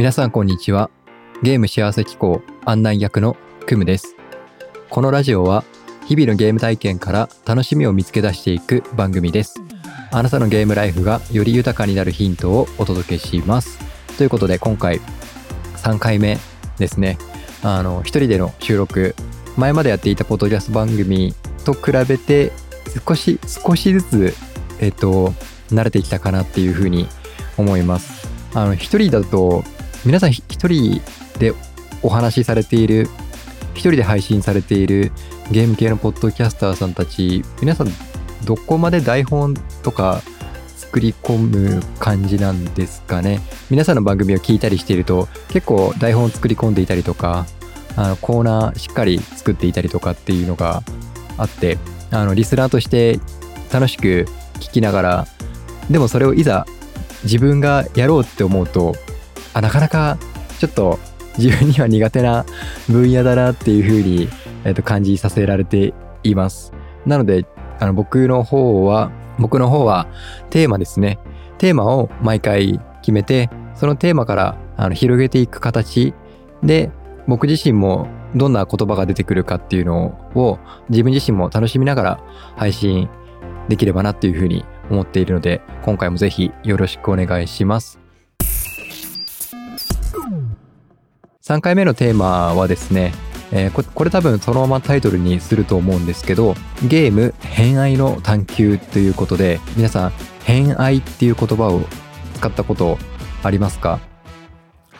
皆さんこんにちは。ゲーム幸せ機構案内役のクムです。このラジオは日々のゲーム体験から楽しみを見つけ出していく番組です。あなたのゲームライフがより豊かになるヒントをお届けします。ということで今回3回目ですね。あの、一人での収録、前までやっていたポッドキャスト番組と比べて少し、少しずつ、えっと、慣れてきたかなっていうふうに思います。あの、一人だと皆さん一人でお話しされている一人で配信されているゲーム系のポッドキャスターさんたち皆さんどこまで台本とか作り込む感じなんですかね？皆さんの番組を聞いたりしていると結構台本を作り込んでいたりとかあのコーナーしっかり作っていたりとかっていうのがあってあのリスナーとして楽しく聞きながらでもそれをいざ自分がやろうって思うとあなかなかちょっと自分には苦手な分野だなっていうふうに、えー、と感じさせられています。なのであの僕の方は僕の方はテーマですねテーマを毎回決めてそのテーマからあの広げていく形で僕自身もどんな言葉が出てくるかっていうのを自分自身も楽しみながら配信できればなっていうふうに思っているので今回もぜひよろしくお願いします。3回目のテーマはですね、えーここれ多分そのままタイトルにすると思うんですけどゲーム偏愛の探求ということで皆さん偏愛っていう言葉を使ったことありますか？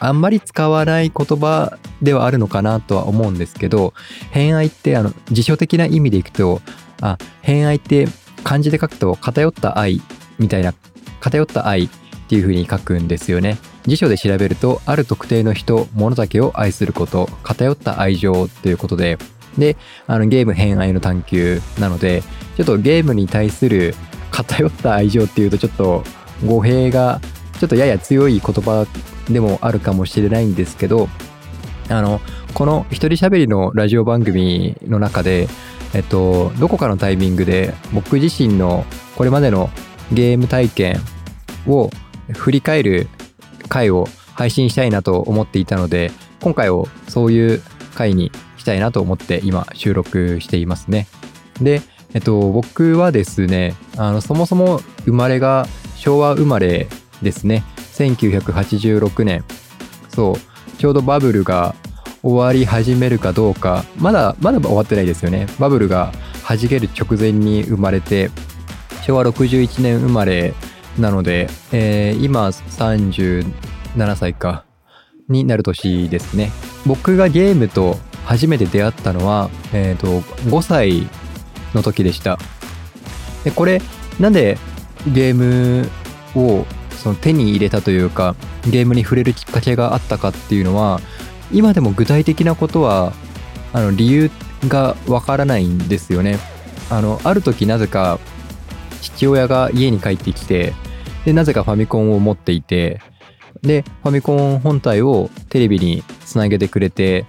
あんまり使わない言葉ではあるのかなとは思うんですけど偏愛ってあの辞書的な意味でいくとあ偏愛って漢字で書くと偏った愛みたいな偏った愛っていう風に書くんですよね。辞書で調べるとある特定の人物だけを愛すること偏った愛情ということでであのゲーム偏愛の探求なのでちょっとゲームに対する偏った愛情っていうとちょっと語弊がちょっとやや強い言葉でもあるかもしれないんですけどあのこの一人喋りのラジオ番組の中でえっとどこかのタイミングで僕自身のこれまでのゲーム体験を振り返る回を配信したいなと思っていたので今回をそういう回にしたいなと思って今収録していますね。でえっと僕はですねあのそもそも生まれが昭和生まれですね。1986年。そう。ちょうどバブルが終わり始めるかどうか。まだまだ終わってないですよね。バブルが弾ける直前に生まれて昭和61年生まれなので、えー今37歳か。になる年ですね。僕がゲームと初めて出会ったのは、えー、と5歳の時でした。でこれなんでゲームをその手に入れたというかゲームに触れるきっかけがあったかっていうのは今でも具体的なことはあの理由がわからないんですよね。あのある時なぜか父親が家に帰ってきてでなぜかファミコンを持っていてでファミコン本体をテレビにつなげてくれて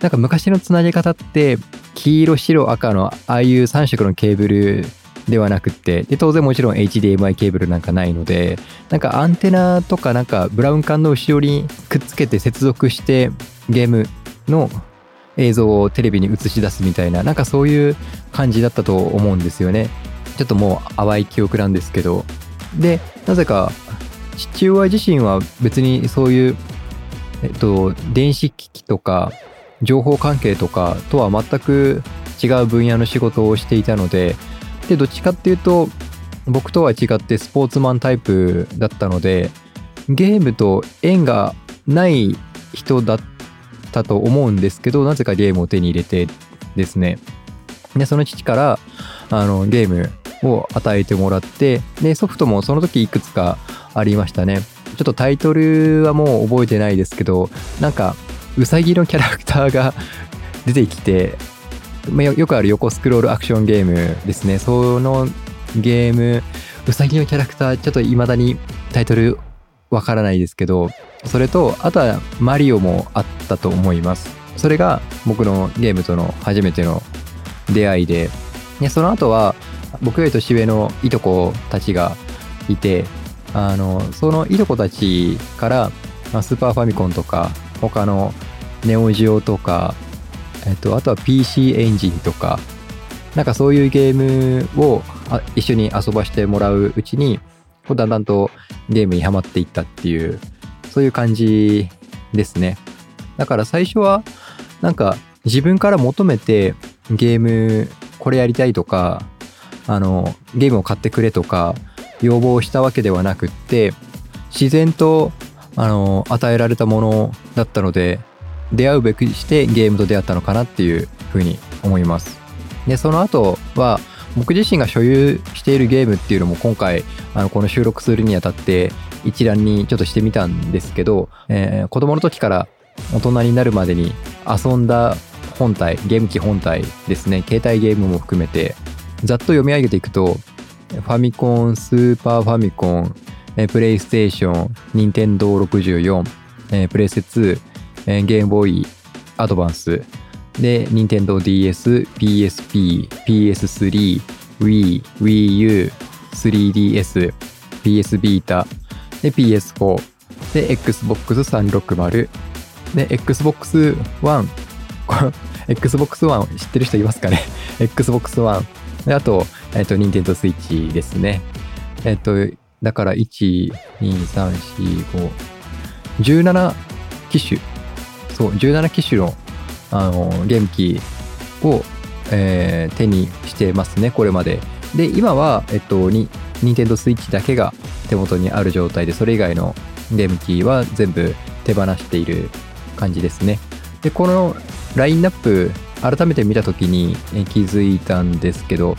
なんか昔のつなげ方って黄色白赤のああいう3色のケーブルではなくってで当然もちろん HDMI ケーブルなんかないのでなんかアンテナとかなんかブラウン管の後ろにくっつけて接続してゲームの映像をテレビに映し出すみたいななんかそういう感じだったと思うんですよね。ちょっともう淡い記憶なんですけどでなぜか父親自身は別にそういうえっと電子機器とか情報関係とかとは全く違う分野の仕事をしていたのででどっちかっていうと僕とは違ってスポーツマンタイプだったのでゲームと縁がない人だったと思うんですけどなぜかゲームを手に入れてですね。でその父からあのゲームを与えてもらってでソフトもその時いくつかありましたね。ちょっとタイトルはもう覚えてないですけどなんかウサギのキャラクターが 出てきてまあよくある横スクロールアクションゲームですね。そのゲームウサギのキャラクターちょっと未だにタイトルわからないですけどそれとあとはマリオもあったと思います。それが僕のゲームとの初めての出会いで。でその後は僕より年上のいとこたちがいてあのそのいとこたちからまあ、スーパーファミコンとか他のネオジオとか、えっと、あとは PC エンジンとかなんかそういうゲームを一緒に遊ばしてもらううちにだんだんとゲームにはまっていったっていうそういう感じですね。だから最初はなんか自分から求めてゲームこれやりたいとかあのゲームを買ってくれとか要望をしたわけではなくって自然とあの与えられたものだったので出会うべくしてゲームと出会ったのかなっていうふうに思います。でその後は僕自身が所有しているゲームっていうのも今回あのこの収録するにあたって一覧にちょっとしてみたんですけど、えー、子供の時から大人になるまでに遊んだ本体ゲーム機本体ですね携帯ゲームも含めてざっと読み上げていくとファミコンスーパーファミコンプレイステーション任天堂64プレイステ2ゲームボーイアドバンスで、任天堂 DS、PSP、PS3、Wii、Wii U、3DS、PS Vita、で、PS4、で、Xbox 360、で、Xbox One、Xbox One 知ってる人いますかね ?Xbox One。で、あと、えっ、と、任天堂 Switch ですね。えっ、と、だから、1、2、3、4、5、17機種。そう、17機種のあのゲーム機を、えー、手にしてますねこれまでで今はえっとに任天堂 switch だけが手元にある状態でそれ以外のゲーム機は全部手放している感じですねでこのラインナップ改めて見た時に気づいたんですけど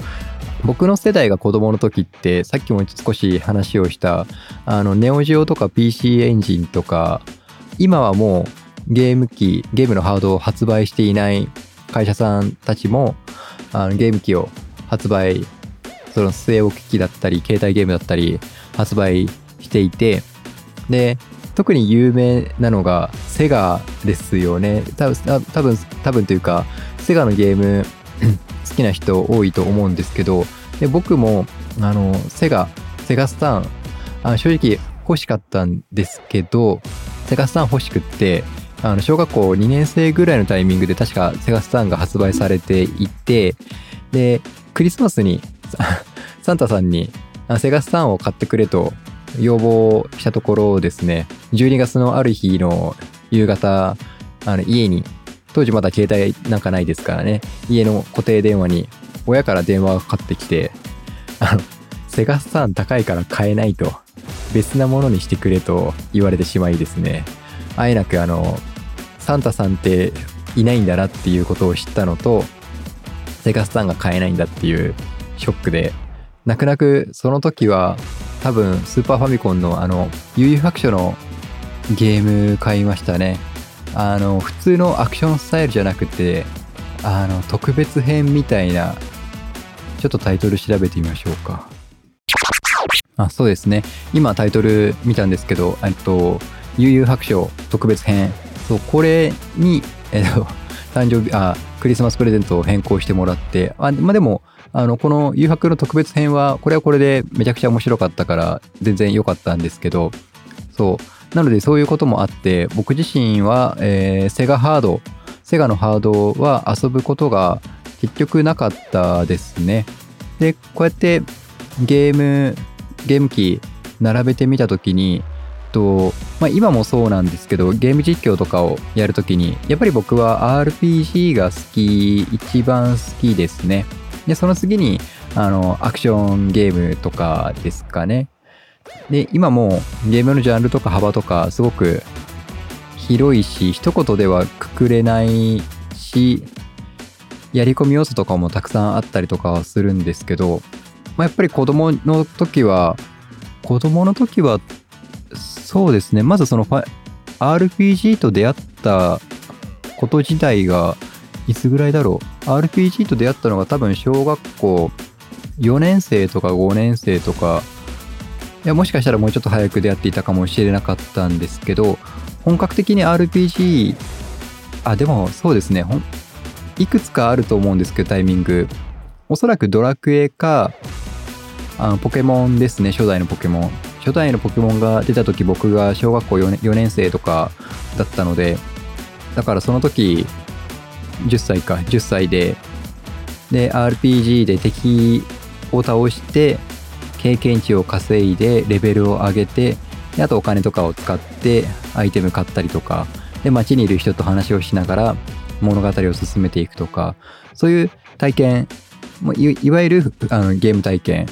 僕の世代が子供の時ってさっきも少し話をしたあのネオジオとか PC エンジンとか今はもうゲーム機、ゲームのハードを発売していない会社さんたちも、あのゲーム機を発売、その据え置き機だったり、携帯ゲームだったり、発売していて、で、特に有名なのがセガですよね。多分、多分、多分というか、セガのゲーム 好きな人多いと思うんですけど、で僕も、あの、セガ、セガスターン、あ正直欲しかったんですけど、セガスターン欲しくって、あの小学校2年生ぐらいのタイミングで確かセガスターンが発売されていてでクリスマスに サンタさんにセガスターンを買ってくれと要望したところですね12月のある日の夕方あの家に当時まだ携帯なんかないですからね。家の固定電話に親から電話がかかってきてあのセガスターン高いから買えないと別なものにしてくれと言われてしまいですね。あえなくあのサンタさんっていないんだなっていうことを知ったのとセガスターンが買えないんだっていうショックで泣く泣くその時は多分スーパーファミコンのあの悠々白書のゲーム買いましたね。あの普通のアクションスタイルじゃなくてあの特別編みたいなちょっとタイトル調べてみましょうか。あそうですね。今タイトル見たんですけどえっと悠々白書特別編。そうこれに、えっと、誕生日あクリスマスプレゼントを変更してもらってあまあでもあのこの誘白の特別編はこれはこれでめちゃくちゃ面白かったから全然良かったんですけどそうなのでそういうこともあって僕自身は、えー、セガハードセガのハードは遊ぶことが結局なかったですね。でこうやってゲームゲーム機並べてみた時にと、まあ、今もそうなんですけどゲーム実況とかをやるときにやっぱり僕は RPG が好き一番好きですね。でその次にあのアクションゲームとかですかね。で今もゲームのジャンルとか幅とかすごく広いし一言ではくくれないしやり込み要素とかもたくさんあったりとかはするんですけど、まあ、やっぱり子供の時は子供の時はそうですね。まずその RPG と出会ったこと自体が、いつぐらいだろう？RPG と出会ったのが多分小学校4年生とか5年生とか、いや、もしかしたらもうちょっと早く出会っていたかもしれなかったんですけど、本格的に RPG、あ、でもそうですね。いくつかあると思うんですけど、タイミング。おそらくドラクエか、あのポケモンですね、初代のポケモン。初代のポケモンが出た時僕が小学校 4, 年4年生とかだったのでだからその時10歳か10歳でで RPG で敵を倒して経験値を稼いでレベルを上げてであとお金とかを使ってアイテム買ったりとかで街にいる人と話をしながら物語を進めていくとかそういう体験いわゆるあのゲーム体験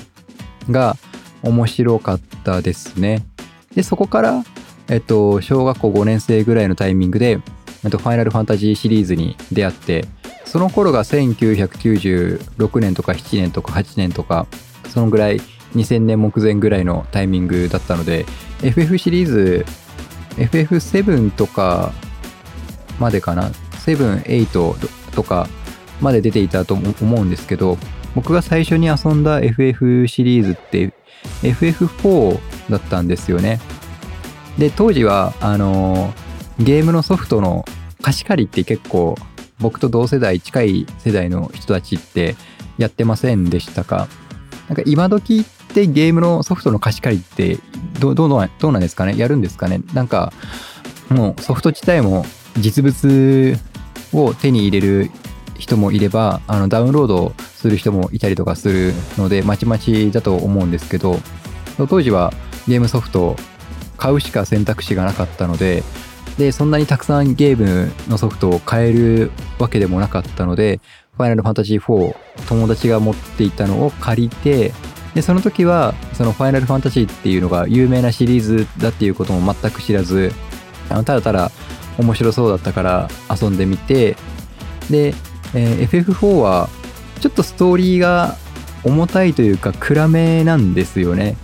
が面白かったですね。で、そこから、えっと、小学校5年生ぐらいのタイミングで、えっと、ファイナルファンタジーシリーズに出会って、その頃が1996年とか7年とか8年とか、そのぐらい2000年目前ぐらいのタイミングだったので、FF シリーズ、FF7 とかまでかな、7、8とかまで出ていたと思うんですけど、僕が最初に遊んだ FF シリーズって FF4 だったんですよね。で、当時は、あの、ゲームのソフトの貸し借りって結構僕と同世代近い世代の人たちってやってませんでしたか？なんか今時ってゲームのソフトの貸し借りってどどうどうなんですかね？やるんですかね？なんかもうソフト自体も実物を手に入れる人もいればあのダウンロードする人もいたりとかするのでまちまちだと思うんですけど当時はゲームソフト買うしか選択肢がなかったのででそんなにたくさんゲームのソフトを買えるわけでもなかったのでファイナルファンタジー4友達が持っていたのを借りてでその時はそのファイナルファンタジーっていうのが有名なシリーズだっていうことも全く知らずあのただただ面白そうだったから遊んでみてでえー、FF4 はちょっとストーリーが重たいというか暗めなんですよね。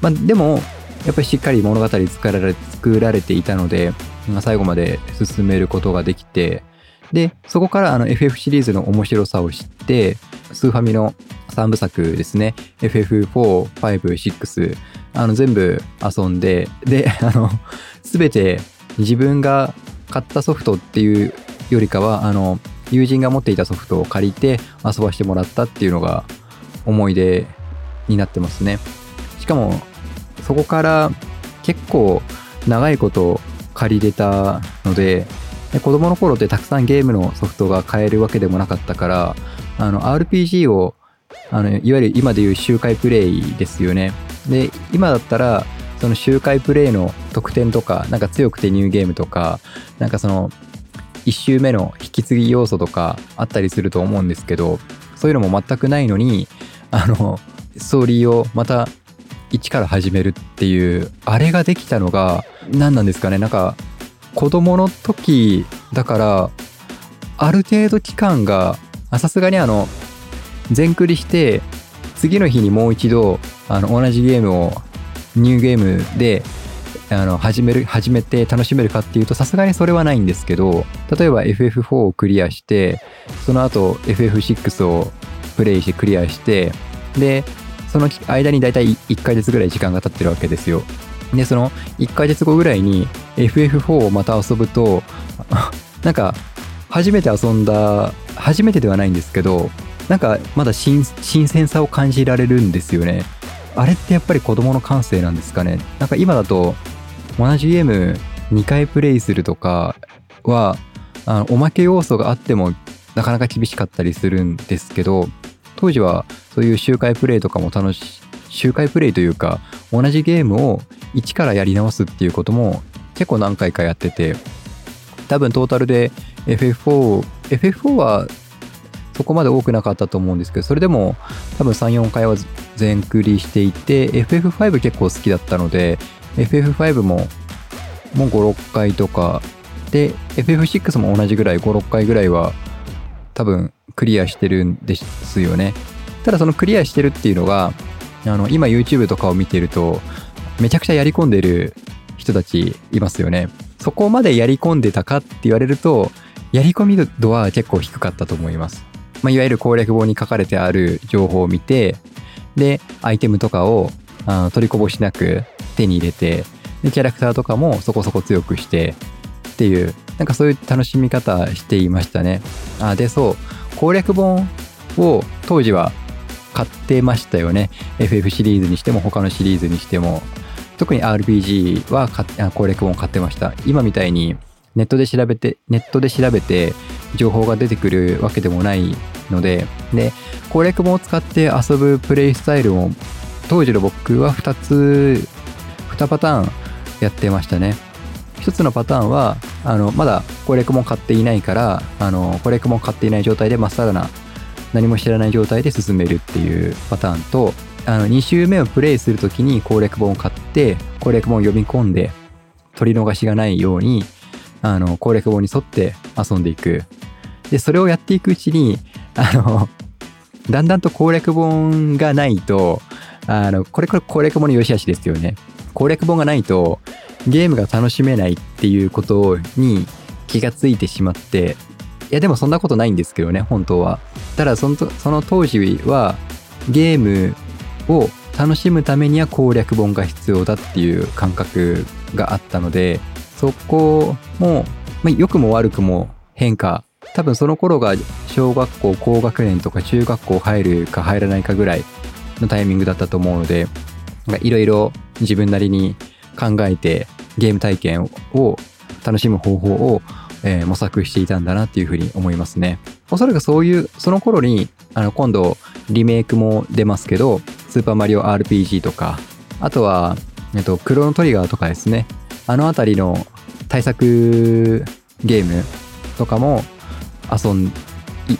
まあ、でもやっぱりしっかり物語作られ作られていたので、まあ、最後まで進めることができてでそこからあの FF シリーズの面白さを知ってスーファミの3部作ですね FF4、5、6あの全部遊んでであの全て自分が買ったソフトっていうよりかはあの友人が持っていたソフトを借りて遊ばしてもらったっていうのが思い出になってますね。しかもそこから結構長いこと借りれたので子供の頃ってたくさんゲームのソフトが買えるわけでもなかったからあの RPG をあのいわゆる今でいう周回プレイですよね。で今だったらその周回プレイの特典とかなんか強くてニューゲームとかなんかその1周目の引き継ぎ要素とかあったりすると思うんですけどそういうのも全くないのにあのストーリーをまた一から始めるっていうあれができたのが何なんですかねなんか子供の時だからある程度期間がさすがにあの全クリして次の日にもう一度あの同じゲームをニューゲームであの始める始めて楽しめるかっていうとさすがにそれはないんですけど例えば FF4 をクリアしてその後 FF6 をプレイしてクリアしてでその間に大体1ヶ月ぐらい時間が経ってるわけですよ。でその1ヶ月後ぐらいに FF4 をまた遊ぶと なんか初めて遊んだ初めてではないんですけどなんかまだ新鮮さを感じられるんですよね。あれってやっぱり子供の感性なんですかね。なんか今だと同じゲーム2回プレイするとかはあのおまけ要素があってもなかなか厳しかったりするんですけど当時はそういう周回プレイとかも楽し周回プレイというか同じゲームを一からやり直すっていうことも結構何回かやってて多分トータルで FF4 FF4 はそこまで多くなかったと思うんですけどそれでも多分34回は全クリしていて FF5 結構好きだったので FF5 ももう56回とかで FF6 も同じぐらい56回ぐらいは多分クリアしてるんですよね。ただそのクリアしてるっていうのがあの今 YouTube とかを見てるとめちゃくちゃやり込んでる人たちいますよね。そこまでやり込んでたかって言われるとやり込み度は結構低かったと思います、まあ、いわゆる攻略本に書かれてある情報を見てでアイテムとかをあ取りこぼしなく手に入れてでキャラクターとかもそこそこ強くしてっていうなんかそういう楽しみ方していましたね。あでそう。攻略本を当時は買ってましたよね。FF シリーズにしても他のシリーズにしても。特に RPG は攻略本を買ってました。今みたいにネットで調べてネットで調べて情報が出てくるわけでもないので。で攻略本を使って遊ぶプレイスタイルも当時の僕は2つ2パターンやってましたね。1つのパターンはあのまだ攻略本買っていないからあの攻略本買っていない状態でまっさらな何も知らない状態で進めるっていうパターンとあの2周目をプレイするときに攻略本を買って攻略本を読み込んで取り逃しがないようにあの攻略本に沿って遊んでいく。でそれをやっていくうちにあのだんだんと攻略本がないとあのこれこれ攻略本の良し悪しですよね。攻略本がないとゲームが楽しめないっていうことに気がついてしまってやでもそんなことないんですけどね本当は。ただそのその当時はゲームを楽しむためには攻略本が必要だっていう感覚があったのでそこも、まあ、良くも悪くも変化。多分その頃が小学校高学年とか中学校入るか入らないかぐらいのタイミングだったと思うのでいろいろ自分なりに考えてゲーム体験を楽しむ方法を、えー、模索していたんだなっていうふうに思いますね。おそらくそういう、その頃に、あの、今度リメイクも出ますけど、スーパーマリオ RPG とか、あとは、えっと、クロノトリガーとかですね。あのあたりの対策ゲームとかも遊ん、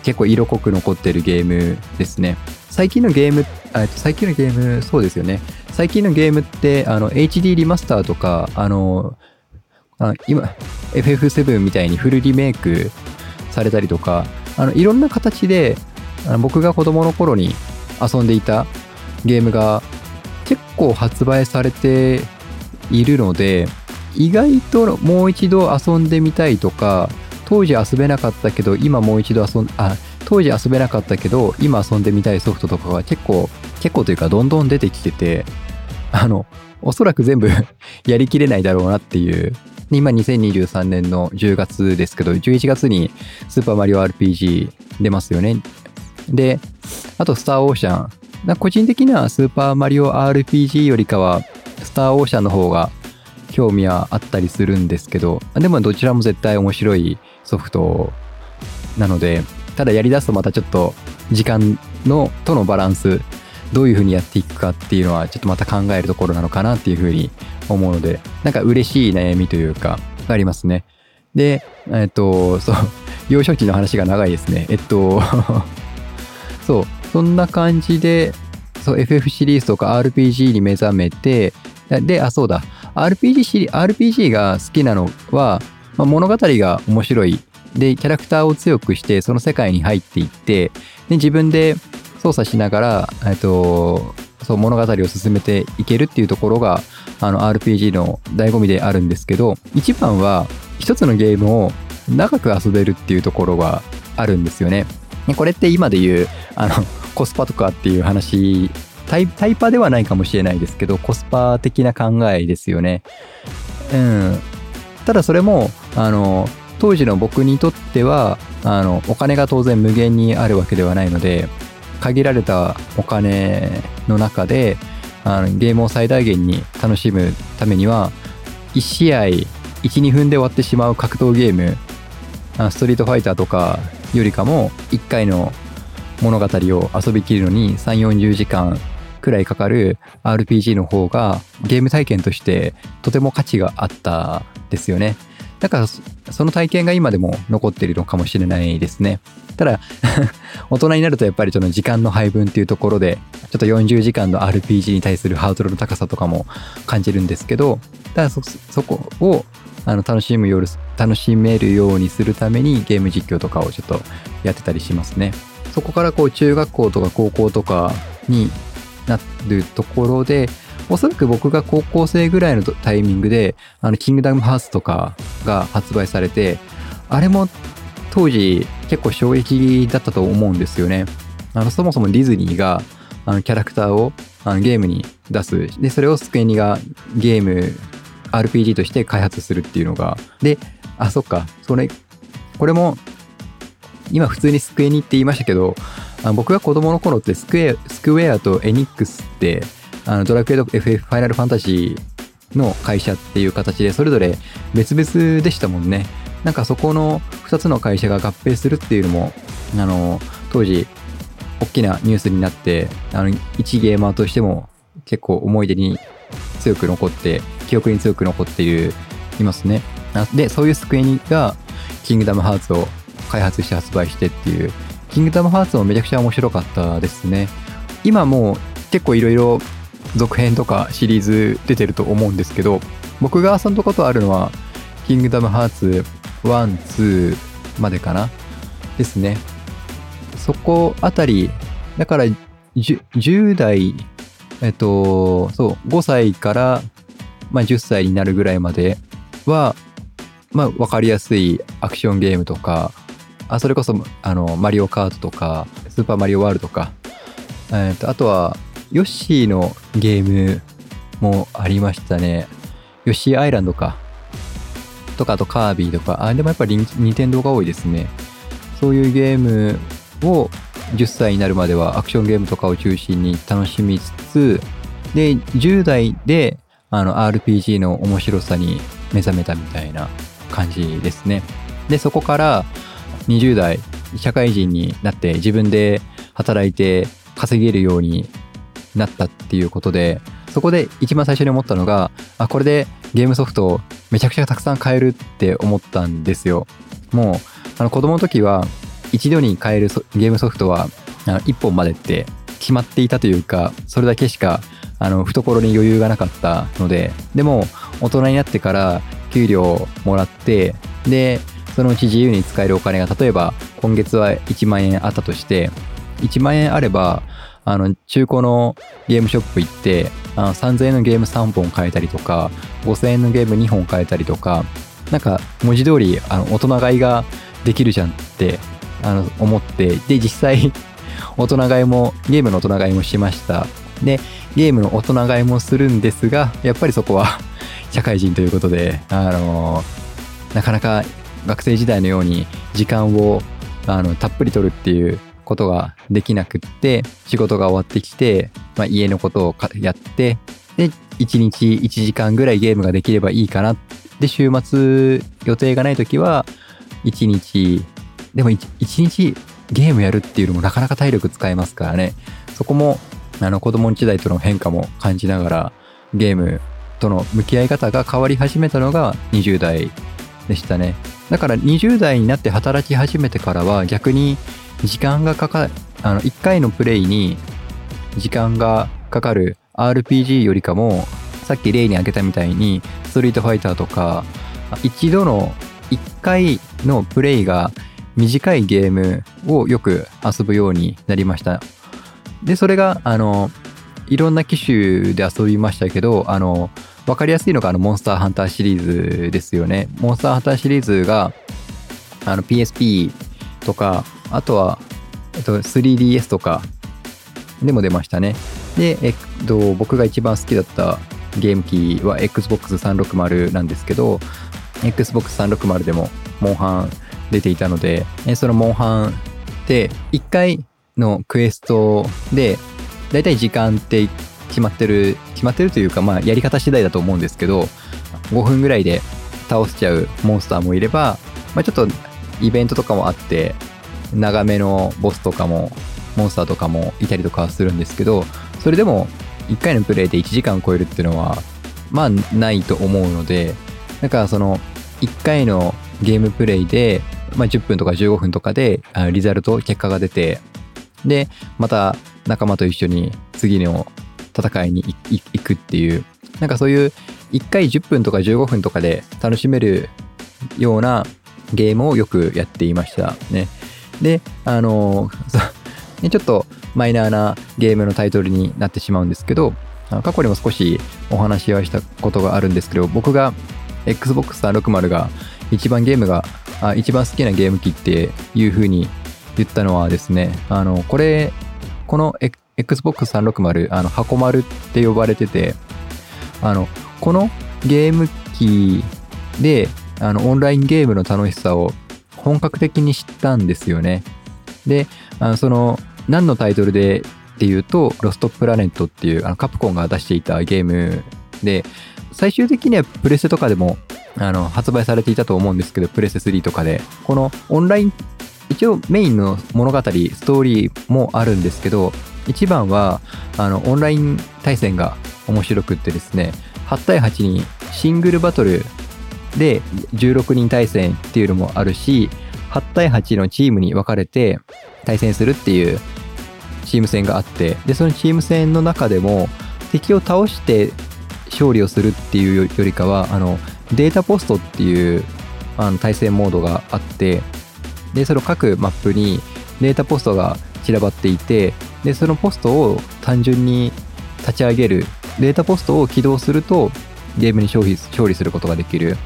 結構色濃く残ってるゲームですね。最近のゲーム、最近のゲーム、そうですよね。最近のゲームって、あの、HD リマスターとか、あの、あ今、FF7 みたいにフルリメイクされたりとか、あの、いろんな形で、僕が子供の頃に遊んでいたゲームが結構発売されているので、意外ともう一度遊んでみたいとか、当時遊べなかったけど、今もう一度遊ん、あ、当時遊べなかったけど、今遊んでみたいソフトとかが結構、結構というかどんどん出てきてて、あの、おそらく全部 やりきれないだろうなっていう。今2023年の10月ですけど、11月にスーパーマリオ RPG 出ますよね。で、あとスターオーシャン。個人的にはスーパーマリオ RPG よりかは、スターオーシャンの方が興味はあったりするんですけど、でもどちらも絶対面白いソフトなので、ただやりだすとまたちょっと時間のとのバランスどういうふうにやっていくかっていうのはちょっとまた考えるところなのかなっていうふうに思うので、なんか嬉しい悩みというか、ありますね。で、えっと、そう、幼少期の話が長いですね。えっと、そう、そんな感じで、そう、FF シリーズとか RPG に目覚めて、で、あ、そうだ、RPG シリ、RPG が好きなのは、まあ、物語が面白い。で、キャラクターを強くして、その世界に入っていって、で、自分で操作しながら、えっと、そう物語を進めていけるっていうところがあの RPG の醍醐味であるんですけど一番は一つのゲームを長く遊べるっていうところがあるんですよね。これって今で言うあのコスパとかっていう話タイタイパではないかもしれないですけどコスパ的な考えですよね。うん。ただそれもあの当時の僕にとってはあのお金が当然無限にあるわけではないので限られたお金の中であのゲームを最大限に楽しむためには1試合12分で終わってしまう格闘ゲームストリートファイターとかよりかも1回の物語を遊びきるのに3 4 0時間くらいかかる RPG の方がゲーム体験としてとても価値があったですよね。だからその体験が今でも残っているのかもしれないですね。ただ 大人になるとやっぱりその時間の配分っていうところで、ちょっと40時間の RPG に対するハードルの高さとかも感じるんですけど、ただそ、そこをあの楽しむよう楽しめるようにするためにゲーム実況とかをちょっとやってたりしますね。そこからこう中学校とか高校とかになるところで、おそらく僕が高校生ぐらいのタイミングで、あの、キングダムハーツとかが発売されて、あれも当時結構衝撃だったと思うんですよね。あの、そもそもディズニーが、あの、キャラクターをあのゲームに出す。で、それをスクエニがゲーム、RPG として開発するっていうのが。で、あ、そっか。それ、これも、今普通にスクエニって言いましたけど、あ僕が子供の頃ってスクエスクエアとエニックスってあのドラクエと FF ファイナルファンタジーの会社っていう形でそれぞれ別々でしたもんね。なんかそこの2つの会社が合併するっていうのも、あの、当時、大きなニュースになって、あの、一ゲーマーとしても結構思い出に強く残って、記憶に強く残っている、いますね。で、そういうスクエニが、キングダムハーツを開発して発売してっていう、キングダムハーツもめちゃくちゃ面白かったですね。今もう結構いろいろ続編とかシリーズ出てると思うんですけど、僕が遊んだことあるのは、キングダムハーツ1、2までかなですね。そこあたり、だから 10, 10代、えっと、そう、5歳から、まあ、10歳になるぐらいまでは、まあ、わかりやすいアクションゲームとか、あそれこそ、あの、マリオカートとか、スーパーマリオワールドとか、えっと、あとは、ヨッシーのゲームもありましたね。ヨッシーアイランドか。とか、あとカービィとか。あ、でもやっぱりニテンドが多いですね。そういうゲームを10歳になるまではアクションゲームとかを中心に楽しみつつ、で、10代であの RPG の面白さに目覚めたみたいな感じですね。で、そこから20代、社会人になって自分で働いて稼げるようになったっていうことで、そこで一番最初に思ったのが、あ、これでゲームソフトをめちゃくちゃたくさん買えるって思ったんですよ。もう、あの子供の時は一度に買えるゲームソフトは1本までって決まっていたというか、それだけしかあの懐に余裕がなかったので、でも大人になってから給料をもらって、で、そのうち自由に使えるお金が例えば今月は1万円あったとして、1万円あればあの、中古のゲームショップ行って、あの3000円のゲーム3本買えたりとか、5000円のゲーム2本買えたりとか、なんか文字通りあの大人買いができるじゃんってあの思って、で、実際 大人買いも、ゲームの大人買いもしました。で、ゲームの大人買いもするんですが、やっぱりそこは 社会人ということで、あのなかなか学生時代のように時間をあのたっぷり取るっていうことができなくって、仕事が終わってきて、まあ、家のことをやって、で、1日1時間ぐらいゲームができればいいかな。で、週末予定がない時は、1日、でも 1, 1日ゲームやるっていうのもなかなか体力使えますからね。そこも、あの、子供時代との変化も感じながら、ゲームとの向き合い方が変わり始めたのが20代でしたね。だから20代になって働き始めてからは逆に時間がかかあの1回のプレイに時間がかかる RPG よりかもさっき例に挙げたみたいにストリートファイターとか一度の1回のプレイが短いゲームをよく遊ぶようになりました。でそれがあのいろんな機種で遊びましたけどあの分かりやすいのがあのモンスターハンターシリーズですよね。モンスターハンターシリーズがあの PSP とかあとは、えっと、3DS とかでも出ましたね。で、えっと、僕が一番好きだったゲーム機は Xbox 360なんですけど、Xbox 360でもモンハン出ていたので、そのモンハンで1回のクエストで、だいたい時間って決まってる、決まってるというか、まあやり方次第だと思うんですけど、5分ぐらいで倒しちゃうモンスターもいれば、まあちょっとイベントとかもあって、長めのボスとかもモンスターとかもいたりとかするんですけどそれでも1回のプレイで1時間超えるっていうのはまあないと思うのでだからその1回のゲームプレイで、まあ、10分とか15分とかでリザルト結果が出てでまた仲間と一緒に次の戦いに行くっていうなんかそういう1回10分とか15分とかで楽しめるようなゲームをよくやっていましたね。で、あの、ちょっとマイナーなゲームのタイトルになってしまうんですけど、過去にも少しお話はしたことがあるんですけど、僕が Xbox 360が一番ゲームが、一番好きなゲーム機っていう風に言ったのはですね、あの、これ、この Xbox 360、あの、箱丸って呼ばれてて、あの、このゲーム機で、あの、オンラインゲームの楽しさを本格的に知ったんですよね。で、あのその、何のタイトルでっていうと、ロストプラネットっていうあのカプコンが出していたゲームで、最終的にはプレステとかでもあの発売されていたと思うんですけど、プレステ3とかで。このオンライン、一応メインの物語、ストーリーもあるんですけど、一番はあのオンライン対戦が面白くってですね、8対8にシングルバトルで16人対戦っていうのもあるし、8対8のチームに分かれて対戦するっていうチーム戦があって、で、そのチーム戦の中でも敵を倒して勝利をするっていうよりかは、あの、データポストっていうあの対戦モードがあって、で、その各マップにデータポストが散らばっていて、で、そのポストを単純に立ち上げる、データポストを起動するとゲームに勝利勝利することができる。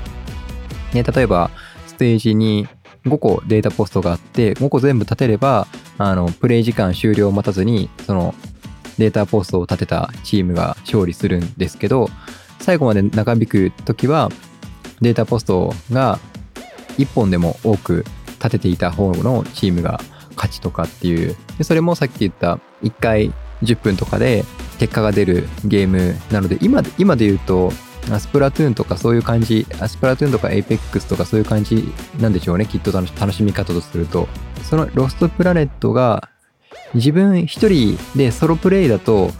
ね、例えば、ステージに5個データポストがあって、5個全部立てれば、あの、プレイ時間終了を待たずに、そのデータポストを立てたチームが勝利するんですけど、最後まで長引く時は、データポストが1本でも多く立てていた方のチームが勝ちとかっていう、でそれもさっき言った1回10分とかで結果が出るゲームなので、今で今で言うと、あスプラトゥーンとかそういう感じ、あスプラトゥーンとかエイペックスとかそういう感じなんでしょうね、きっと楽しみ方とすると。そのロストプラネットが自分一人でソロプレイだと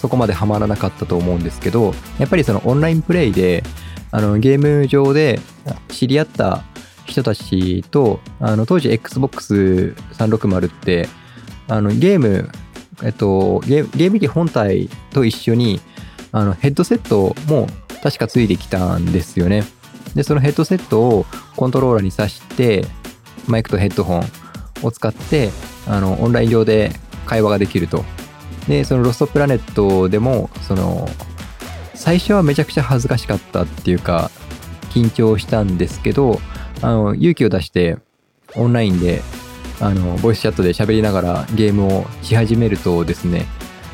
そこまでハマらなかったと思うんですけど、やっぱりそのオンラインプレイで、あのゲーム上で知り合った人たちと、あの当時 Xbox360 って、あのゲーム、えっと、ゲーム機本体と一緒にあのヘッドセットも確かついてきたんですよね。で、そのヘッドセットをコントローラーに挿して、マイクとヘッドホンを使って、あの、オンライン上で会話ができると。で、そのロストプラネットでも、その、最初はめちゃくちゃ恥ずかしかったっていうか、緊張したんですけど、あの、勇気を出して、オンラインで、あの、ボイスチャットで喋りながらゲームをし始めるとですね、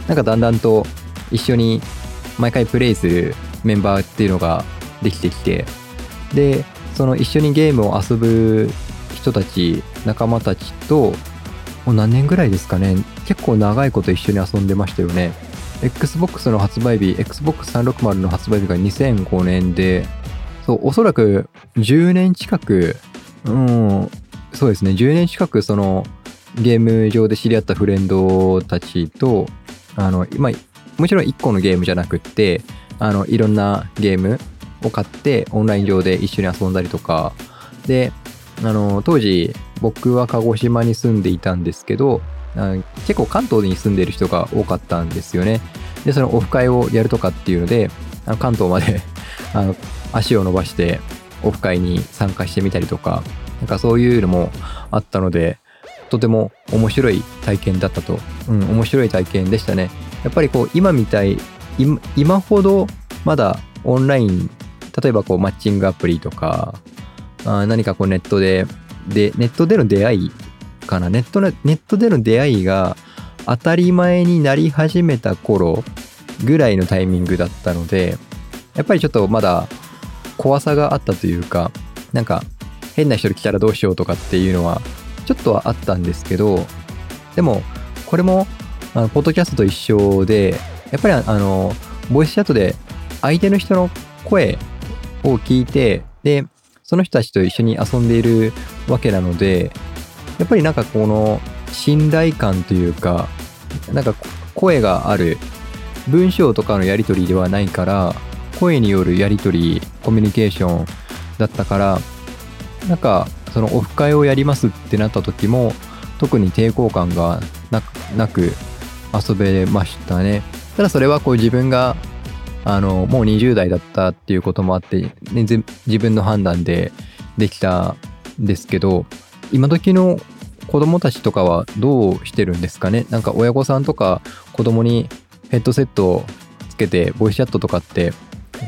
なんかだんだんと一緒に毎回プレイするメンバーっていうのができてきて、で、その一緒にゲームを遊ぶ人たち、仲間たちと、もう何年ぐらいですかね、結構長いこと一緒に遊んでましたよね。Xbox の発売日、Xbox360 の発売日が2005年で、そう、おそらく10年近く、うん、そうですね、10年近くそのゲーム上で知り合ったフレンドたちと、あの、今、もちろん1個のゲームじゃなくって、あの、いろんなゲームを買ってオンライン上で一緒に遊んだりとか、で、あの、当時僕は鹿児島に住んでいたんですけど、結構関東に住んでる人が多かったんですよね。で、そのオフ会をやるとかっていうので、あの関東まで あの足を伸ばしてオフ会に参加してみたりとか、なんかそういうのもあったので、とても面白い体験だったと。うん、面白い体験でしたね。やっぱりこう、今みたい、今ほどまだオンライン、例えばこう、マッチングアプリとか、あ何かこうネットで、で、ネットでの出会いかな。ネットネットでの出会いが当たり前になり始めた頃ぐらいのタイミングだったので、やっぱりちょっとまだ怖さがあったというか、なんか変な人来たらどうしようとかっていうのはちょっとはあったんですけど、でもこれもあのポッドキャストと一緒で、やっぱりあの、ボイスチャットで相手の人の声を聞いて、で、その人たちと一緒に遊んでいるわけなので、やっぱりなんかこの信頼感というか、なんか声がある文章とかのやり取りではないから、声によるやり取り、コミュニケーションだったから、なんかそのオフ会をやりますってなった時も、特に抵抗感がなく遊べましたね。ただそれはこう自分があのもう20代だったっていうこともあって、ね、自分の判断でできたんですけど今時の子供たちとかはどうしてるんですかね？なんか親御さんとか子供にヘッドセットをつけてボイスチャットとかって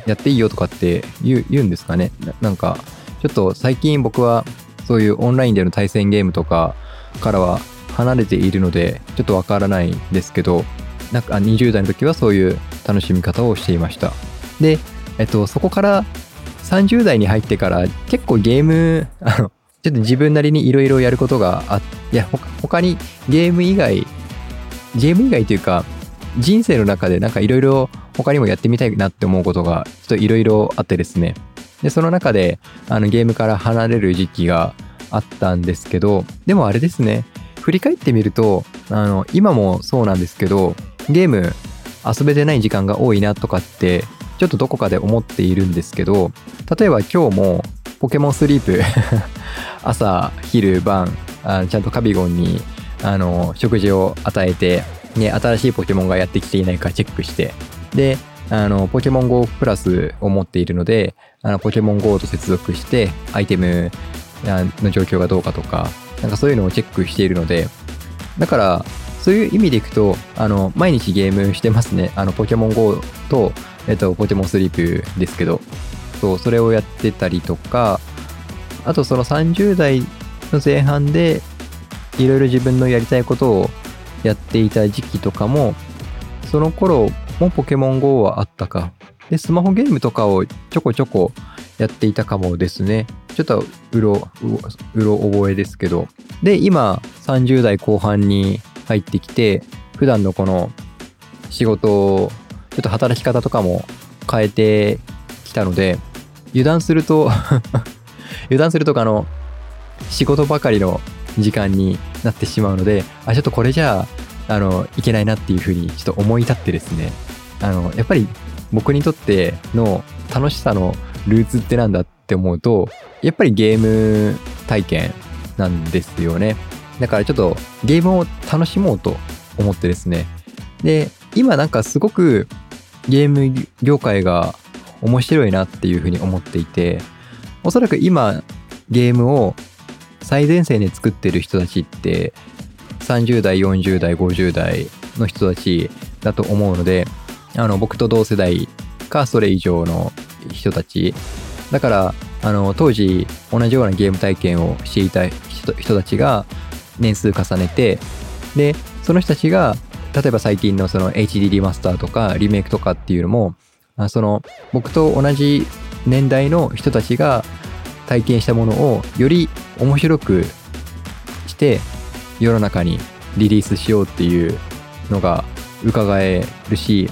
やっていいよとかって言うんですかね？なんかちょっと最近僕はそういうオンラインでの対戦ゲームとかからは離れているのでちょっとわからないんですけどなんか20代の時はそういう楽しみ方をしていましたで、えっと、そこから30代に入ってから結構ゲームあのちょっと自分なりにいろいろやることがあいや他にゲーム以外ゲーム以外というか人生の中でなんかいろいろ他にもやってみたいなって思うことがちょっといろいろあってですね。で、その中であのゲームから離れる時期があったんですけど、でもあれですね。振り返ってみると、あの、今もそうなんですけど、ゲーム遊べてない時間が多いなとかってちょっとどこかで思っているんですけど例えば今日もポケモンスリープ 朝昼晩ちゃんとカビゴンにあの食事を与えて、ね、新しいポケモンがやってきていないかチェックしてであのポケモン GO プラスを持っているのであのポケモン GO と接続してアイテムの状況がどうかとかなんかそういうのをチェックしているのでだからそういう意味でいくと、あの、毎日ゲームしてますね。あの、ポケモン GO と、えっと、ポケモンスリープですけど、そう、それをやってたりとか、あとその30代の前半で、いろいろ自分のやりたいことをやっていた時期とかも、その頃もポケモン GO はあったか。で、スマホゲームとかをちょこちょこやっていたかもですね。ちょっとうろ、うろ覚えですけど。で、今、30代後半に入ってきて、普段のこの仕事を、ちょっと働き方とかも変えてきたので、油断すると 油断するとあの、仕事ばかりの時間になってしまうので、あ、ちょっとこれじゃあ、あの、いけないなっていうふうにちょっと思い立ってですね、あの、やっぱり僕にとっての楽しさのルーツってなんだって思うと、やっぱりゲーム体験なんですよね。だからちょっとゲームを楽しもうと思ってですね。で、今なんかすごくゲーム業界が面白いなっていうふうに思っていて、おそらく今ゲームを最前線で作ってる人たちって30代、40代、50代の人たちだと思うので、あの僕と同世代かそれ以上の人たち。だから、あの当時同じようなゲーム体験をしていた人たちが年数重ねて、で、その人たちが、例えば最近のその HD リマスターとかリメイクとかっていうのも、その僕と同じ年代の人たちが体験したものをより面白くして世の中にリリースしようっていうのが伺えるし、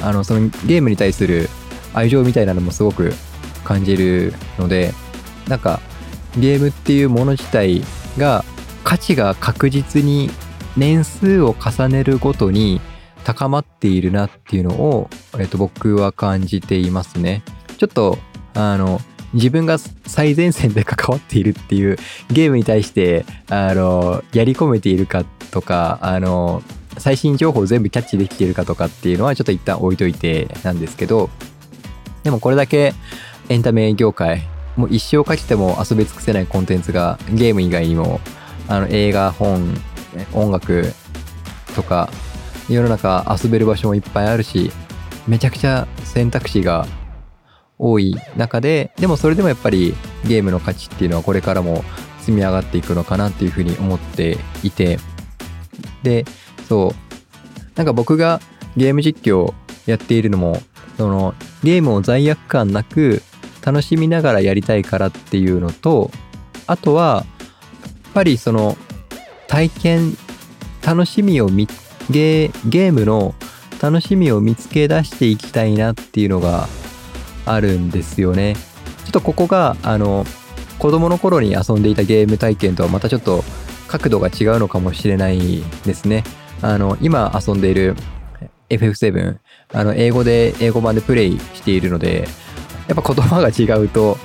あの、そのゲームに対する愛情みたいなのもすごく感じるので、なんかゲームっていうもの自体が価値が確実に年数を重ねるごとに高まっているなっていうのを、えっと、僕は感じていますね。ちょっと、あの、自分が最前線で関わっているっていうゲームに対して、あの、やり込めているかとか、あの、最新情報を全部キャッチできているかとかっていうのはちょっと一旦置いといてなんですけど、でもこれだけエンタメ業界、もう一生かけても遊び尽くせないコンテンツがゲーム以外にもあの映画、本、音楽とか、世の中遊べる場所もいっぱいあるし、めちゃくちゃ選択肢が多い中で、でもそれでもやっぱりゲームの価値っていうのはこれからも積み上がっていくのかなっていうふうに思っていて、で、そう、なんか僕がゲーム実況やっているのも、そのゲームを罪悪感なく楽しみながらやりたいからっていうのと、あとはぱりその体験楽しみを見ゲゲームの楽しみを見つけ出していきたいなっていうのがあるんですよね。ちょっとここがあの子供の頃に遊んでいたゲーム体験とはまたちょっと角度が違うのかもしれないですね。あの今遊んでいる FF7 あの英語で英語版でプレイしているのでやっぱ言葉が違うと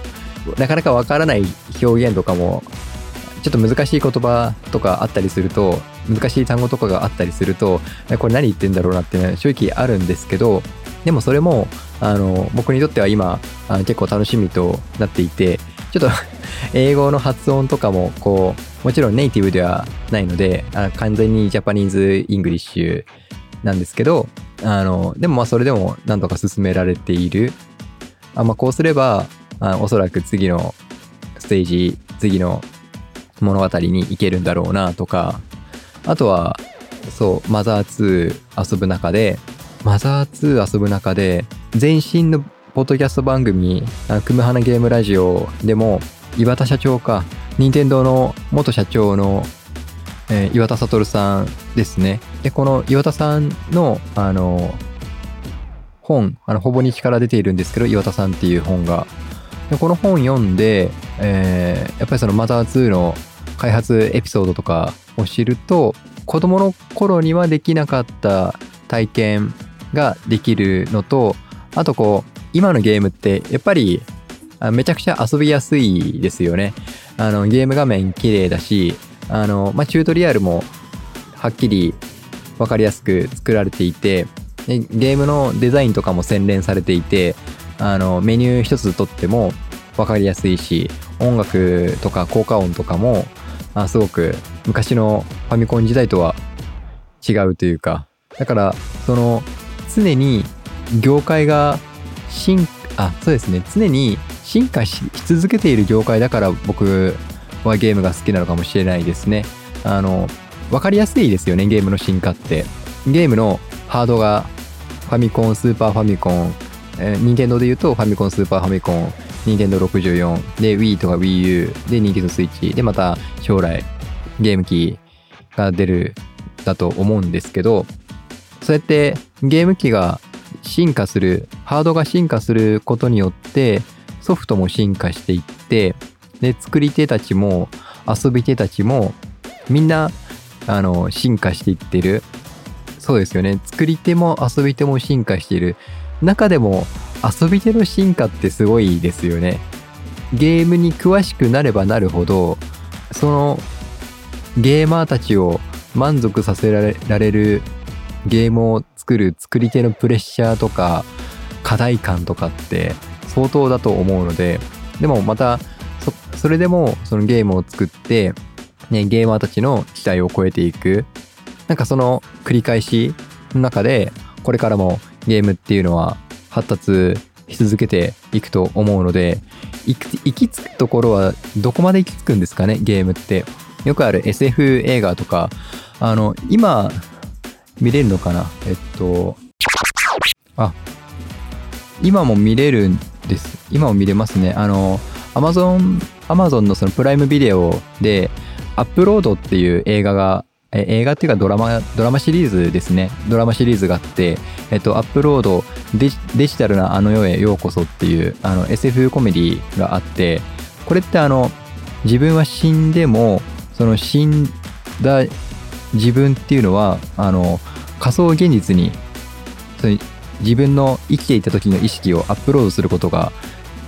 なかなかわからない表現とかもちょっと難しい言葉とかあったりすると、難しい単語とかがあったりすると、これ何言ってんだろうなってね、正直あるんですけど、でもそれも、あの、僕にとっては今、あ結構楽しみとなっていて、ちょっと 英語の発音とかも、こう、もちろんネイティブではないので、あ完全に Japanese English なんですけど、あの、でもまあそれでもなんとか進められている。あまあこうすれば、あおそらく次のステージ、次の物語に行けるんだろうなとか、あとは、そう、マザー2遊ぶ中で、マザー2遊ぶ中で、全身のポッドキャスト番組、クムハナゲームラジオでも、岩田社長か、任天堂の元社長の、えー岩田悟さんですね。で、この岩田さんの、あの、本、あの、ほぼ日から出ているんですけど、岩田さんっていう本が。でこの本読んで、えーやっぱりそのマザー2の開発エピソードとかを知ると、子供の頃にはできなかった体験ができるのと、あとこう、今のゲームってやっぱりめちゃくちゃ遊びやすいですよね。あの、ゲーム画面綺麗だし、あの、まあ、チュートリアルもはっきりわかりやすく作られていて、ゲームのデザインとかも洗練されていて、あの、メニュー一つとってもわかりやすいし、音楽とか効果音とかも、あすごく昔のファミコン時代とは違うというか、だから、その、常に業界が進あ、そうですね、常に進化し続けている業界だから僕はゲームが好きなのかもしれないですね。あの、わかりやすいですよね、ゲームの進化って。ゲームのハードがファミコン、スーパーファミコン、えー、任天堂で言うとファミコン、スーパーファミコン、任天堂64、で Wii とか Wii U、で任天堂スイッチ、でまた将来ゲーム機が出るだと思うんですけど、そうやってゲーム機が進化する、ハードが進化することによってソフトも進化していって、で、作り手たちも遊び手たちもみんなあの進化していってる。そうですよね。作り手も遊び手も進化している。中でも遊び手の進化ってすごいですよね。ゲームに詳しくなればなるほど、そのゲーマーたちを満足させられるゲームを作る作り手のプレッシャーとか課題感とかって相当だと思うので、でもまたそそれでもそのゲームを作って、ね、ゲーマーたちの期待を超えていく。なんかその繰り返しの中で、これからもゲームっていうのは発達し続けていくと思うので、行き行き着くところはどこまで行き着くんですかね、ゲームって。よくある SF 映画とか、あの、今、見れるのかな？えっと、あ、今も見れるんです。今も見れますね。あの、Amazon、Amazon のそのプライムビデオで、アップロードっていう映画が、え映画っていうかドラマ、ドラマシリーズですね。ドラマシリーズがあって、えっと、アップロードデジ、デジタルなあの世へようこそっていう、あの、SF コメディがあって、これってあの、自分は死んでも、その死んだ自分っていうのは、あの、仮想現実に、その自分の生きていた時の意識をアップロードすることが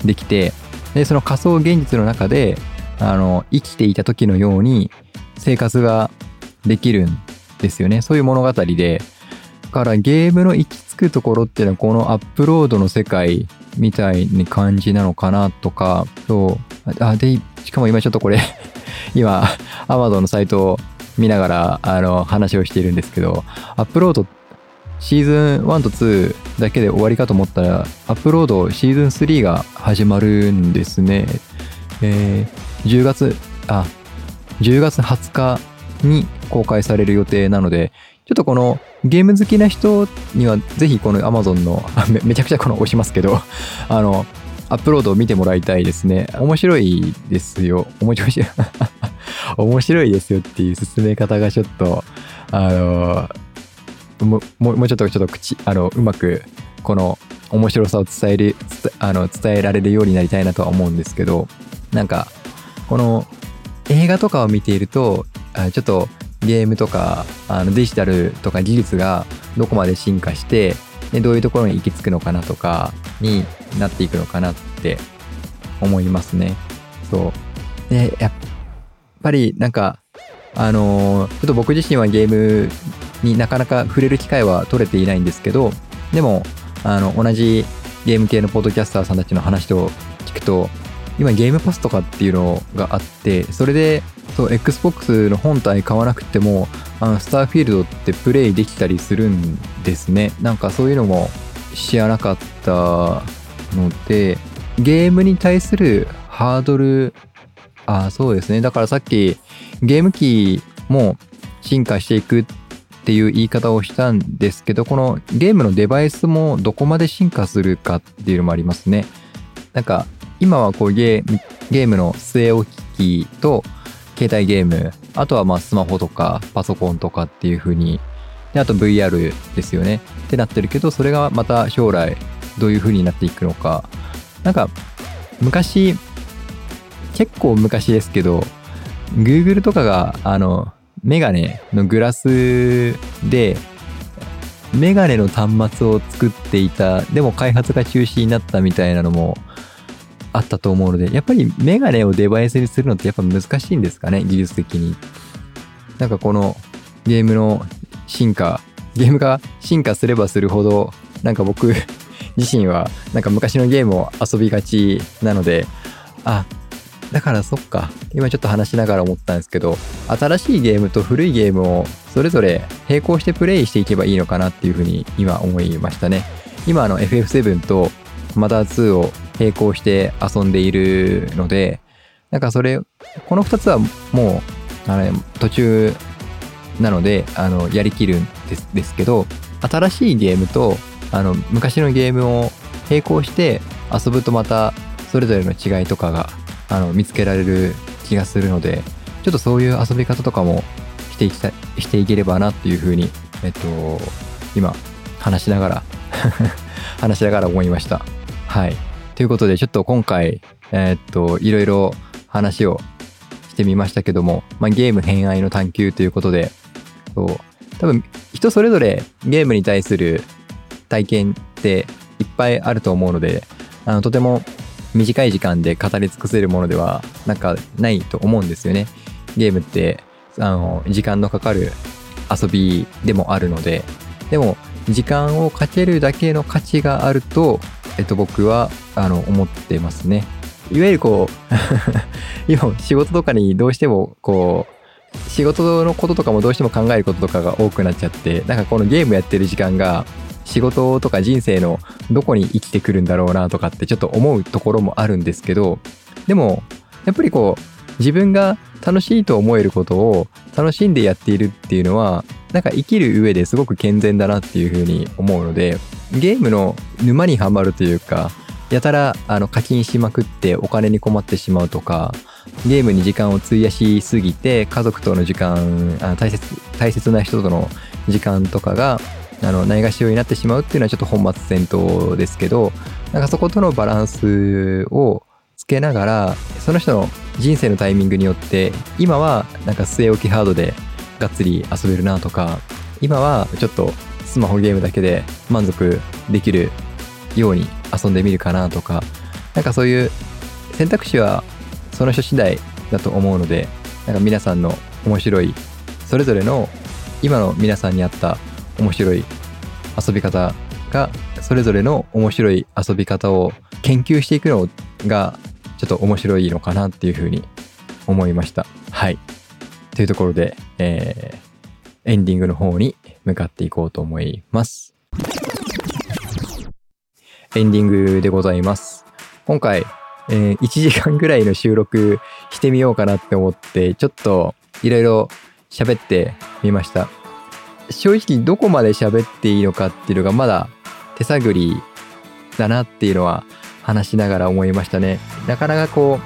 できて、で、その仮想現実の中で、あの、生きていた時のように生活ができるんですよね。そういう物語で。だからゲームの行き着くところっていうのはこのアップロードの世界みたいに感じなのかなとか、そう。あ、で、しかも今ちょっとこれ、今、Amazon のサイトを見ながら、あの、話をしているんですけど、アップロードシーズン1と2だけで終わりかと思ったら、アップロードシーズン3が始まるんですね。えー10月、あ、10月20日に公開される予定なので、ちょっとこのゲーム好きな人にはぜひこの Amazon の、めめちゃくちゃこの押しますけど、あの、アップロードを見てもらいたいですね。面白いですよ。面白い。面白いですよっていう進め方がちょっと、あの、もうちょっとちょっと口、あの、うまくこの面白さを伝える、あの伝えられるようになりたいなとは思うんですけど、なんか、この映画とかを見ていると、あちょっとゲームとかあのデジタルとか技術がどこまで進化して、でどういうところに行き着くのかなとかになっていくのかなって思いますね。そう。で、やっぱりなんか、あのちょっと僕自身はゲームになかなか触れる機会は取れていないんですけど、でも、あの、同じゲーム系のポッドキャスターさんたちの話を聞くと、今ゲームパスとかっていうのがあって、それで、そう、Xbox の本体買わなくても、あの、スターフィールドってプレイできたりするんですね。なんかそういうのも知らなかったので、ゲームに対するハードル、あ、そうですね。だからさっき、ゲーム機も進化していくっていう言い方をしたんですけど、このゲームのデバイスもどこまで進化するかっていうのもありますね。なんか、今はこうゲーゲームの据え置き機と携帯ゲームあとはまあスマホとかパソコンとかっていう風に、で、あと VR ですよね。ってなってるけど、それがまた将来どういう風になっていくのか。なんか、昔、結構昔ですけど、Google とかが、あの、メガネのグラスで、メガネの端末を作っていた、でも開発が中止になったみたいなのもあったと思うので、やっぱりメガネをデバイスにするのってやっぱ難しいんですかね、技術的に。なんかこのゲームの進化、ゲームが進化すればするほど、なんか僕 自身はなんか昔のゲームを遊びがちなので、あ、だからそっか。今ちょっと話しながら思ったんですけど、新しいゲームと古いゲームをそれぞれ並行してプレイしていけばいいのかなっていうふうに今思いましたね。今の FF7 とマダー2を並行して遊んでいるので、なんかそれ、この2つはもう、あれ、途中なので、あの、やりきるんですですけど、新しいゲームと、あの、昔のゲームを並行して遊ぶとまた、それぞれの違いとかがあの見つけられる気がするのでちょっとそういう遊び方とかもしていきたいしていければなっていうふうにえっと今話しながら 話しながら思いました。はい。ということでちょっと今回えっといろいろ話をしてみましたけども、まあ、ゲーム偏愛の探求ということでそう多分人それぞれゲームに対する体験っていっぱいあると思うのであのとても短い時間で語り尽くせるものではなんかないと思うんですよね。ゲームってあの時間のかかる遊びでもあるのででも時間をかけるだけの価値があると、えっと、僕はあの思ってますね。いわゆるこう 今仕事とかにどうしてもこう仕事のこととかもどうしても考えることとかが多くなっちゃってなんかこのゲームやってる時間が仕事とか人生のどこに生きてくるんだろうなとかってちょっと思うところもあるんですけどでもやっぱりこう自分が楽しいと思えることを楽しんでやっているっていうのはなんか生きる上ですごく健全だなっていうふうに思うのでゲームの沼にはまるというかやたらあの課金しまくってお金に困ってしまうとかゲームに時間を費やしすぎて家族との時間あの大切大切な人との時間とかがあのないがしろになってしまうっていうのはちょっと本末転倒ですけどなんかそことのバランスをつけながらその人の人生のタイミングによって今はなんか据え置きハードでがっつり遊べるなとか今はちょっとスマホゲームだけで満足できるように遊んでみるかなとかなんかそういう選択肢はその人次第だと思うのでなんか皆さんの面白いそれぞれの今の皆さんに合った面白い遊び方がそれぞれの面白い遊び方を研究していくのがちょっと面白いのかなっていうふうに思いました。はい。というところで、えー、エンディングの方に向かっていこうと思います。エンディングでございます。今回、えー、1時間ぐらいの収録してみようかなって思って、ちょっといろいろ喋ってみました。正直どこまで喋っていいのかっていうのがまだ手探りだなっていうのは話しながら思いましたね。なかなかこ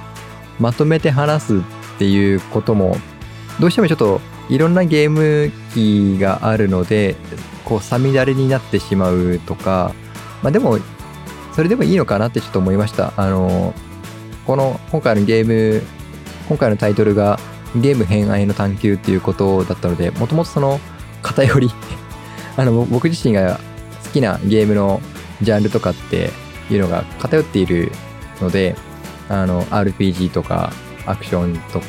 うまとめて話すっていうこともどうしてもちょっといろんなゲーム機があるのでこうさみだれになってしまうとかまあでもそれでもいいのかなってちょっと思いました。あのこの今回のゲーム今回のタイトルがゲーム偏愛の探求っていうことだったのでもともとその偏り あの僕自身が好きなゲームのジャンルとかっていうのが偏っているのであの RPG とかアクションとか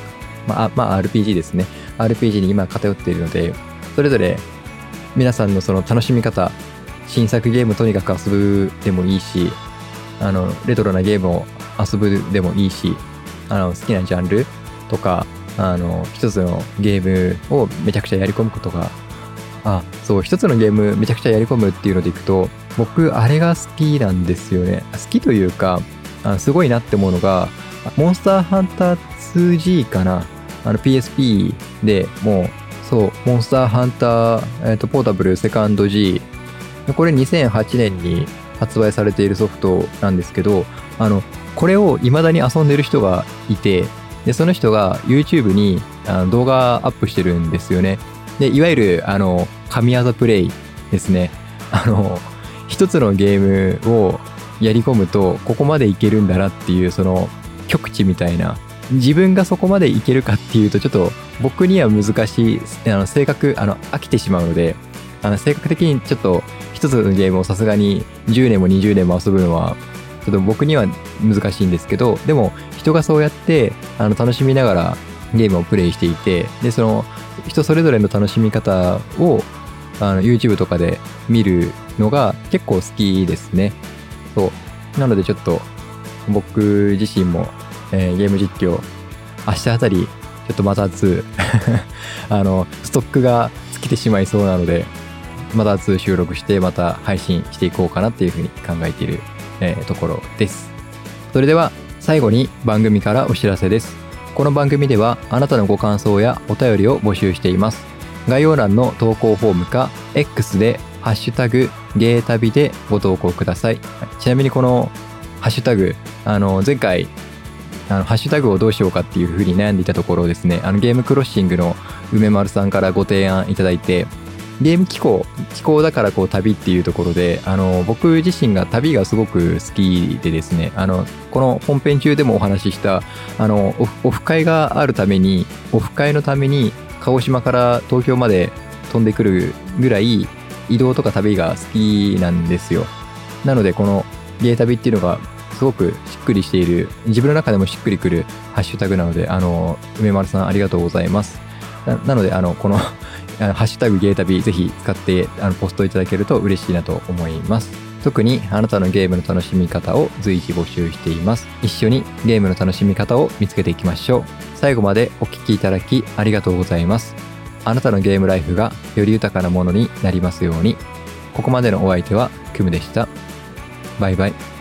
まあ、まあ、RPG ですね。RPG に今偏っているのでそれぞれ皆さんのその楽しみ方新作ゲームとにかく遊ぶでもいいしあのレトロなゲームを遊ぶでもいいしあの好きなジャンルとかあの一つのゲームをめちゃくちゃやり込むことがあそう一つのゲームめちゃくちゃやり込むっていうのでいくと僕あれが好きなんですよね。好きというかあすごいなって思うのがモンスターハンター 2G かな？あの PSP でもうそうモンスターハンター、えーと、ポータブルセカンド G これ2008年に発売されているソフトなんですけどあのこれを未だに遊んでる人がいてで、その人が YouTube にあの動画アップしてるんですよね。で、いわゆる、あの、神業プレイですね。あの、一つのゲームをやり込むと、ここまでいけるんだなっていう、その、極致みたいな。自分がそこまでいけるかっていうと、ちょっと僕には難しい、あの、性格、あの、飽きてしまうので、あの、性格的にちょっと、一つのゲームをさすがに10年も20年も遊ぶのは、ちょっと僕には難しいんですけど、でも人がそうやってあの楽しみながらゲームをプレイしていて、で、その人それぞれの楽しみ方をあの YouTube とかで見るのが結構好きですね。そう。なのでちょっと僕自身も、えー、ゲーム実況明日あたりちょっとまた2あのストックが尽きてしまいそうなのでまた2収録してまた配信していこうかなっていうふうに考えている、えー、ところです。それでは最後に番組からお知らせです。この番組ではあなたのご感想やお便りを募集しています。概要欄の投稿フォームか X でハッシュタグゲー旅でご投稿ください。ちなみにこのハッシュタグ、あの前回あのハッシュタグをどうしようかっていうふうに悩んでいたところですね、あのゲームクロッシングの梅丸さんからご提案いただいて、ゲーム機構機構だからこう旅っていうところであの僕自身が旅がすごく好きでですねあのこの本編中でもお話ししたあのオフ会があるためにオフ会のために鹿児島から東京まで飛んでくるぐらい移動とか旅が好きなんですよ。なのでこのゲー旅っていうのがすごくしっくりしている自分の中でもしっくりくるハッシュタグなのであの梅丸さんありがとうございますなのであのこの あのハッシュタグゲータビぜひ使ってあのポストいただけると嬉しいなと思います。特にあなたのゲームの楽しみ方を随時募集しています。一緒にゲームの楽しみ方を見つけていきましょう。最後までお聴きいただきありがとうございます。あなたのゲームライフがより豊かなものになりますように。ここまでのお相手はクムでした。バイバイ。